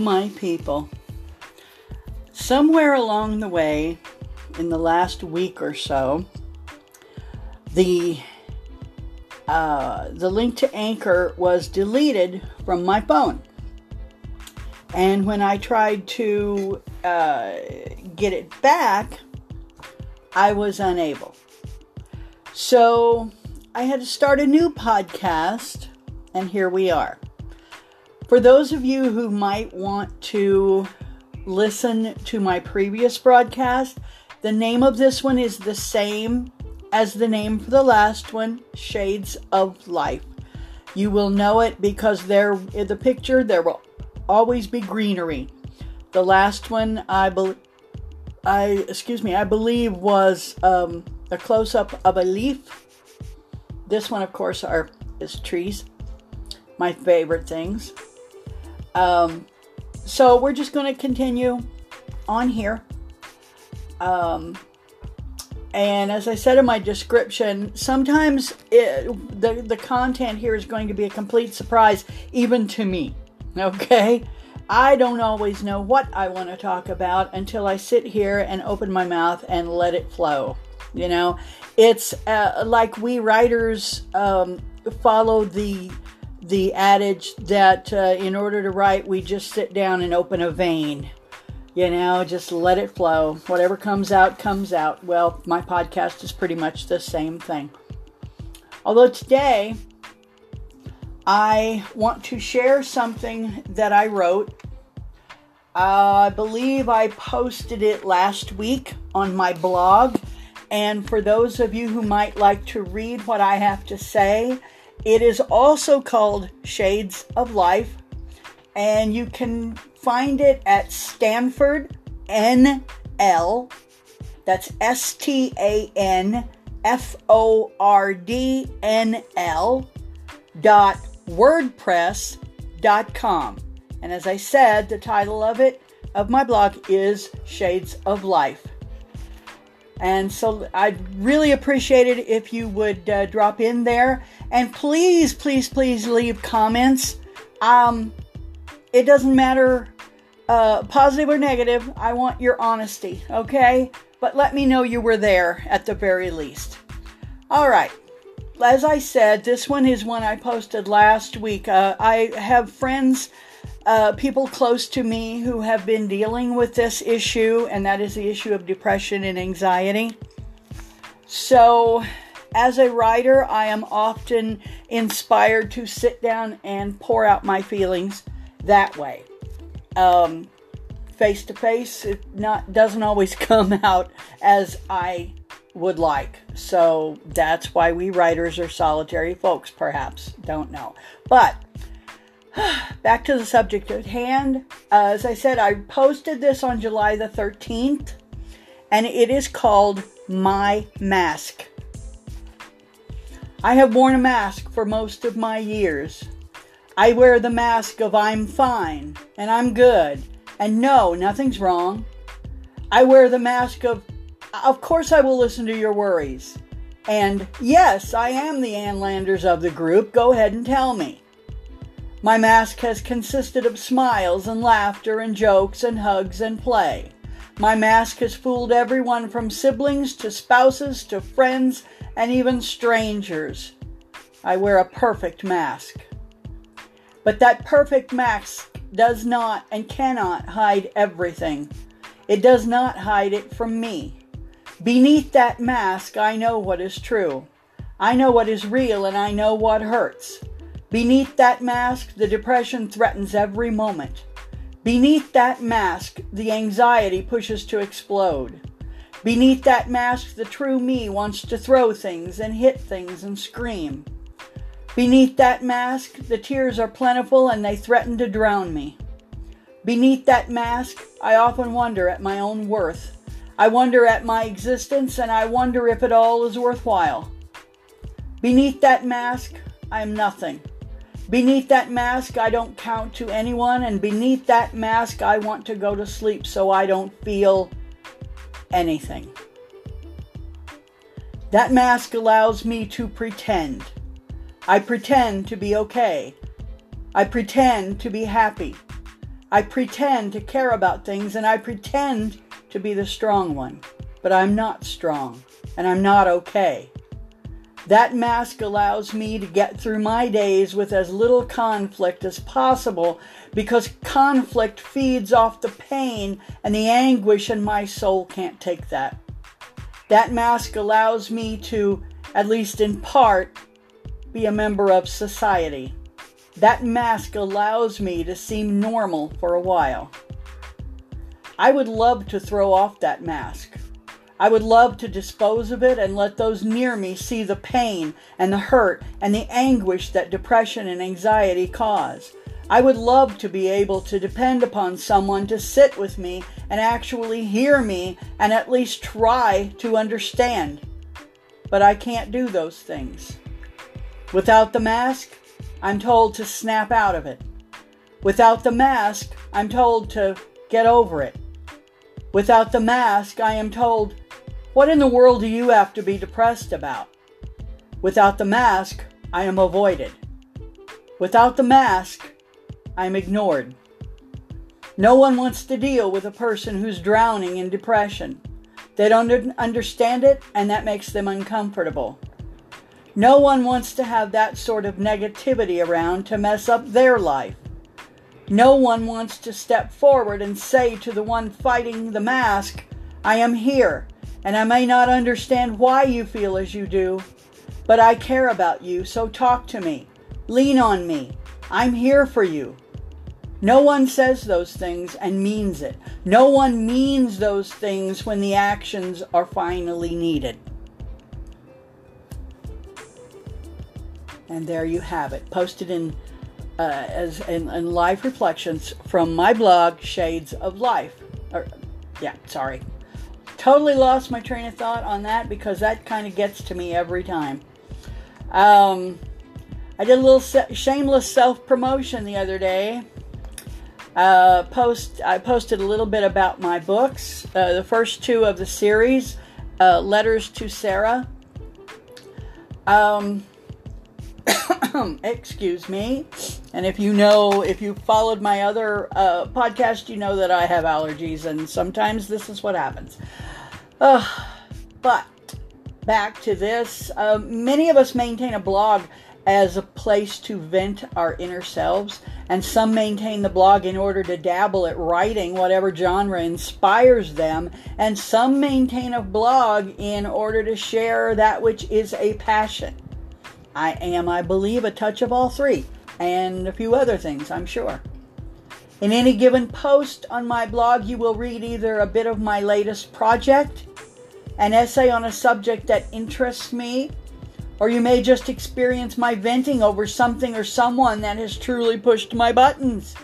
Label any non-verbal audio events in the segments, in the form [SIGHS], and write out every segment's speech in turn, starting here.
My people. Somewhere along the way, in the last week or so, the uh, the link to Anchor was deleted from my phone. And when I tried to uh, get it back, I was unable. So I had to start a new podcast, and here we are. For those of you who might want to listen to my previous broadcast, the name of this one is the same as the name for the last one Shades of Life. You will know it because there in the picture there will always be greenery. The last one I believe I excuse me, I believe was um, a close up of a leaf. This one, of course, are is trees. My favorite things. Um, so we're just going to continue on here. Um, and as I said in my description, sometimes it, the, the content here is going to be a complete surprise, even to me. [LAUGHS] Okay? I don't always know what I want to talk about until I sit here and open my mouth and let it flow. You know, it's uh, like we writers um, follow the the adage that uh, in order to write, we just sit down and open a vein. You know, just let it flow. Whatever comes out, comes out. Well, my podcast is pretty much the same thing. Although today, I want to share something that I wrote. Uh, I believe I posted it last week on my blog. And for those of you who might like to read what I have to say, it is also called Shades of Life, and you can find it at Stanford NL. That's S T A N F O R D N L dot wordpress dot com. And as I said, the title of it, of my blog, is Shades of Life. And so I'd really appreciate it if you would uh, drop in there and please, please, please leave comments. Um, it doesn't matter, uh, positive or negative. I want your honesty, okay? But let me know you were there at the very least. All right. As I said, this one is one I posted last week. Uh, I have friends uh, people close to me who have been dealing with this issue, and that is the issue of depression and anxiety. So, as a writer, I am often inspired to sit down and pour out my feelings that way. Face to face, it not doesn't always [LAUGHS] come out as I would like. So that's why we writers are solitary folks, perhaps. Don't know. But [SIGHS] back to the subject at hand. Uh, as I said, I posted this on July the 13th, and it is called My Mask. I have worn a mask for most of my years. I wear the mask of I'm fine and I'm good and no, nothing's wrong. I wear the mask of, of course, I will listen to your worries. And yes, I am the Ann Landers of the group. Go ahead and tell me. My mask has consisted of smiles and laughter and jokes and hugs and play. My mask has fooled everyone from siblings to spouses to friends and even strangers. I wear a perfect mask. But that perfect mask does not and cannot hide everything. It does not hide it from me. Beneath that mask, I know what is true. I know what is real and I know what hurts. Beneath that mask, the depression threatens every moment. Beneath that mask, the anxiety pushes to explode. Beneath that mask, the true me wants to throw things and hit things and scream. Beneath that mask, the tears are plentiful and they threaten to drown me. Beneath that mask, I often wonder at my own worth. I wonder at my existence and I wonder if it all is worthwhile. Beneath that mask, I am nothing. Beneath that mask, I don't count to anyone, and beneath that mask, I want to go to sleep so I don't feel anything. That mask allows me to pretend. I pretend to be okay. I pretend to be happy. I pretend to care about things and I pretend to be the strong one, but I'm not strong and I'm not okay. That mask allows me to get through my days with as little conflict as possible because conflict feeds off the pain and the anguish, and my soul can't take that. That mask allows me to, at least in part, be a member of society. That mask allows me to seem normal for a while. I would love to throw off that mask. I would love to dispose of it and let those near me see the pain and the hurt and the anguish that depression and anxiety cause. I would love to be able to depend upon someone to sit with me and actually hear me and at least try to understand. But I can't do those things. Without the mask, I'm told to snap out of it. Without the mask, I'm told to get over it. Without the mask, I am told what in the world do you have to be depressed about? Without the mask, I am avoided. Without the mask, I am ignored. No one wants to deal with a person who's drowning in depression. They don't understand it, and that makes them uncomfortable. No one wants to have that sort of negativity around to mess up their life. No one wants to step forward and say to the one fighting the mask, I am here and I may not understand why you feel as you do, but I care about you, so talk to me. Lean on me. I'm here for you. No one says those things and means it. No one means those things when the actions are finally needed. And there you have it, posted in uh, as in, in live reflections from my blog, Shades of Life. Or, yeah, sorry, totally lost my train of thought on that because that kind of gets to me every time. Um, I did a little shameless self promotion the other day. Uh, post I posted a little bit about my books, uh, the first two of the series, uh, Letters to Sarah. Um, [COUGHS] excuse me. And if you know, if you followed my other uh, podcast, you know that I have allergies, and sometimes this is what happens. But back to this. Uh, many of us maintain a blog as a place to vent our inner selves, and some maintain the blog in order to dabble at writing whatever genre inspires them, and some maintain a blog in order to share that which is a passion. I am, I believe, a touch of all three, and a few other things, I'm sure. In any given post on my blog, you will read either a bit of my latest project, an essay on a subject that interests me, or you may just experience my venting over something or someone that has truly pushed my buttons.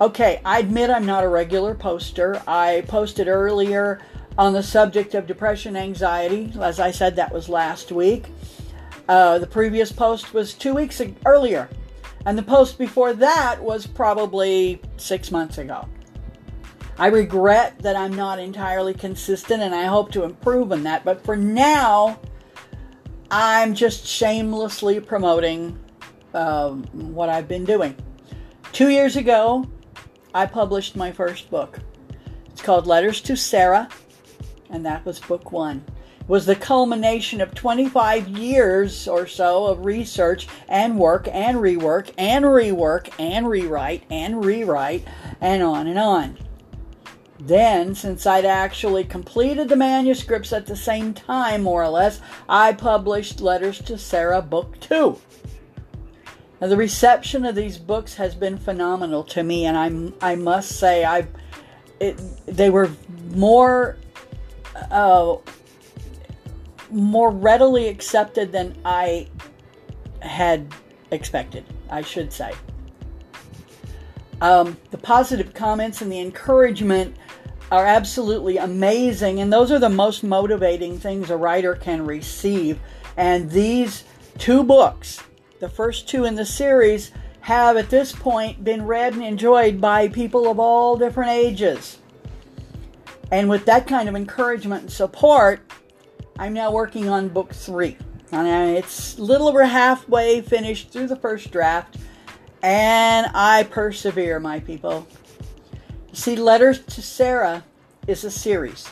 Okay, I admit I'm not a regular poster. I posted earlier on the subject of depression anxiety. As I said, that was last week. Uh, the previous post was two weeks earlier. And the post before that was probably six months ago. I regret that I'm not entirely consistent and I hope to improve on that. But for now, I'm just shamelessly promoting um, what I've been doing. Two years ago, I published my first book. It's called Letters to Sarah, and that was book one. Was the culmination of 25 years or so of research and work and rework and rework and rewrite and rewrite and on and on. Then, since I'd actually completed the manuscripts at the same time, more or less, I published Letters to Sarah Book 2. Now, the reception of these books has been phenomenal to me, and I, I must say, I, it, they were more, uh, more readily accepted than I had expected, I should say. Um, the positive comments and the encouragement are absolutely amazing, and those are the most motivating things a writer can receive. And these two books, the first two in the series, have at this point been read and enjoyed by people of all different ages. And with that kind of encouragement and support, I'm now working on book three. And uh, it's a little over halfway finished through the first draft And I persevere, my people. See, Letters to Sarah is a series.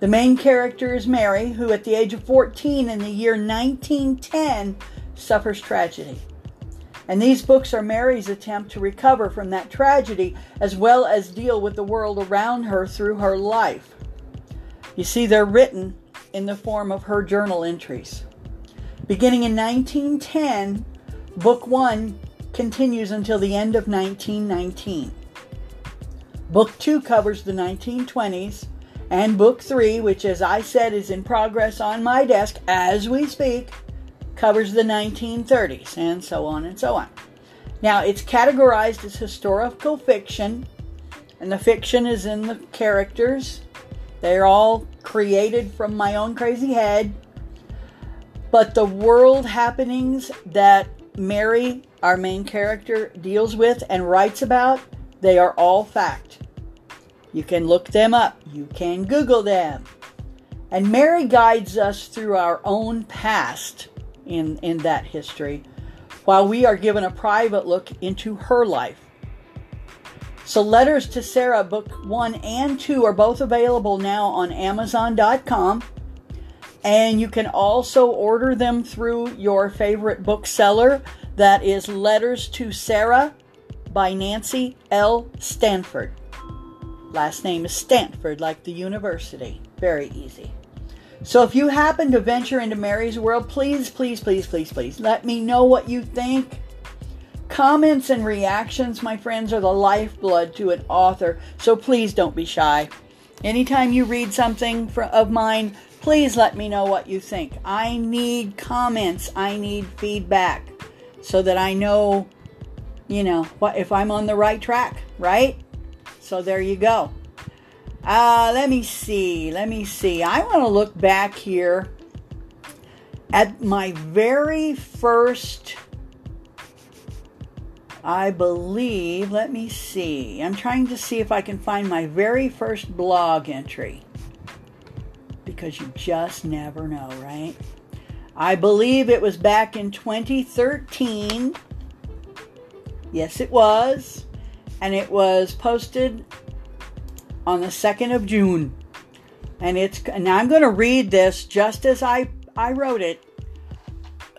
The main character is Mary, who at the age of 14 in the year 1910 suffers tragedy. And these books are Mary's attempt to recover from that tragedy as well as deal with the world around her through her life. You see, they're written in the form of her journal entries. Beginning in 1910, Book 1 continues until the end of 1919. Book 2 covers the 1920s and book three, which, as I said, is in progress on my desk as we speak, covers the 1930s, and so on and so on. Now, it's categorized as historical fiction, and the fiction is in the characters. They're all created from my own crazy head. But the world happenings that Mary, our main character, deals with and writes about, they are all fact. You can look them up, you can Google them. And Mary guides us through our own past in, in that history, while we are given a private look into her life. So, Letters to Sarah, Book 1 and 2 are both available now on Amazon.com. And you can also order them through your favorite bookseller. That is Letters to Sarah by Nancy L. Stanford. Last name is Stanford, like the university. Very easy. So if you happen to venture into Mary's world, please, please, please, please, please let me know what you think. Comments and reactions, my friends, are the lifeblood to an author, so please don't be shy. Anytime you read something of mine, please let me know what you think. I need comments, I need feedback so that I know, you know, what if I'm on the right track, right? So there you go. Uh, let me see. Let me see. I want to look back here at my very first, I believe, let me see. I'm trying to see if I can find my very first blog entry because you just never know, right? I believe it was back in 2013. Yes, it was and it was posted on the 2nd of June. And it's now I'm going to read this just as I I wrote it.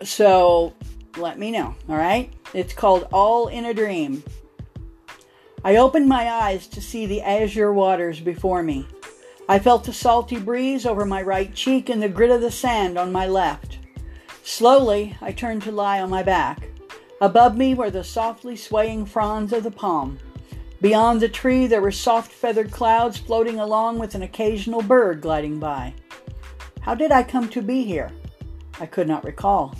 So let me know, all right? It's called All in a Dream. I opened my eyes to see the azure waters before me. I felt the salty breeze over my right cheek and the grit of the sand on my left. Slowly, I turned to lie on my back. Above me were the softly swaying fronds of the palm. Beyond the tree, there were soft feathered clouds floating along with an occasional bird gliding by. How did I come to be here? I could not recall.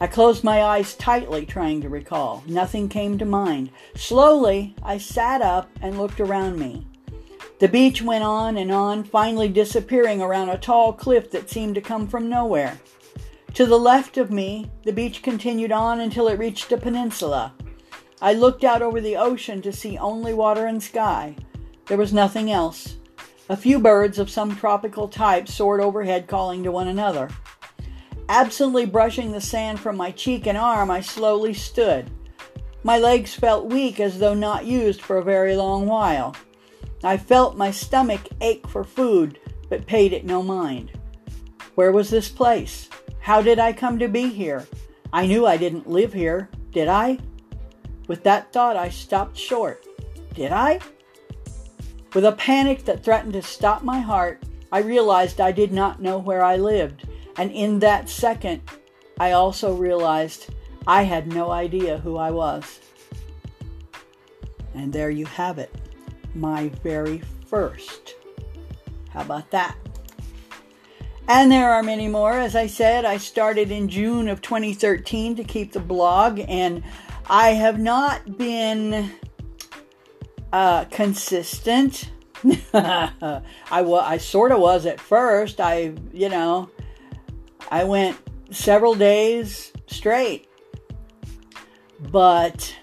I closed my eyes tightly, trying to recall. Nothing came to mind. Slowly, I sat up and looked around me. The beach went on and on, finally disappearing around a tall cliff that seemed to come from nowhere. To the left of me, the beach continued on until it reached a peninsula. I looked out over the ocean to see only water and sky. There was nothing else. A few birds of some tropical type soared overhead, calling to one another. Absently brushing the sand from my cheek and arm, I slowly stood. My legs felt weak as though not used for a very long while. I felt my stomach ache for food, but paid it no mind. Where was this place? How did I come to be here? I knew I didn't live here, did I? With that thought, I stopped short. Did I? With a panic that threatened to stop my heart, I realized I did not know where I lived. And in that second, I also realized I had no idea who I was. And there you have it, my very first. How about that? And there are many more. As I said, I started in June of 2013 to keep the blog, and I have not been uh, consistent. [LAUGHS] I was, I sort of was at first. I, you know, I went several days straight. But,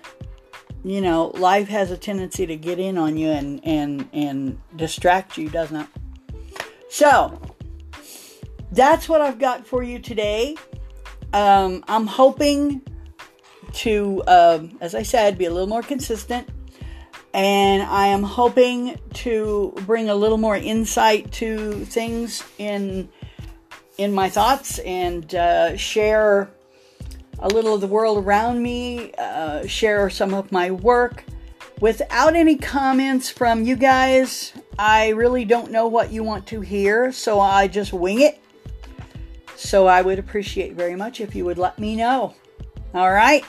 you know, life has a tendency to get in on you and, and, and distract you, doesn't it? So, that's what I've got for you today. Um, I'm hoping to, uh, as I said, be a little more consistent. And I am hoping to bring a little more insight to things in in my thoughts and uh, share a little of the world around me, uh, share some of my work. Without any comments from you guys, I really don't know what you want to hear, so I just wing it. So I would appreciate very much if you would let me know. All right.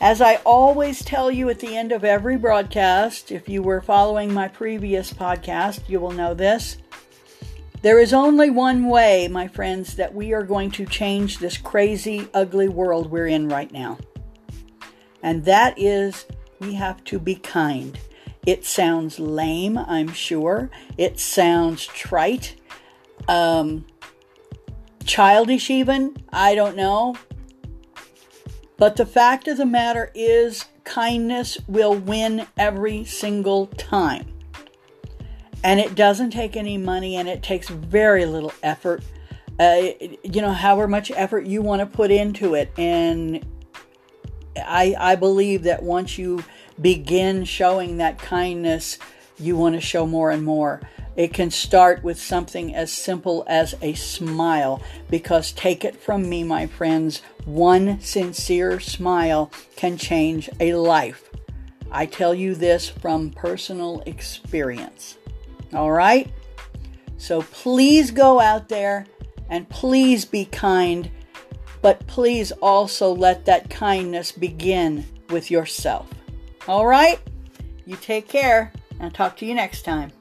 As I always tell you at the end of every broadcast, if you were following my previous podcast, you will know this. There is only one way, my friends, that we are going to change this crazy, ugly world we're in right now. And that is we have to be kind. It sounds lame, I'm sure. It sounds trite. Um, childish, even. I don't know. But the fact of the matter is, kindness will win every single time. And it doesn't take any money and it takes very little effort. Uh, you know, however much effort you want to put into it. And I, I believe that once you begin showing that kindness, you want to show more and more. It can start with something as simple as a smile, because take it from me, my friends, one sincere smile can change a life. I tell you this from personal experience. All right? So please go out there and please be kind, but please also let that kindness begin with yourself. All right? You take care and talk to you next time.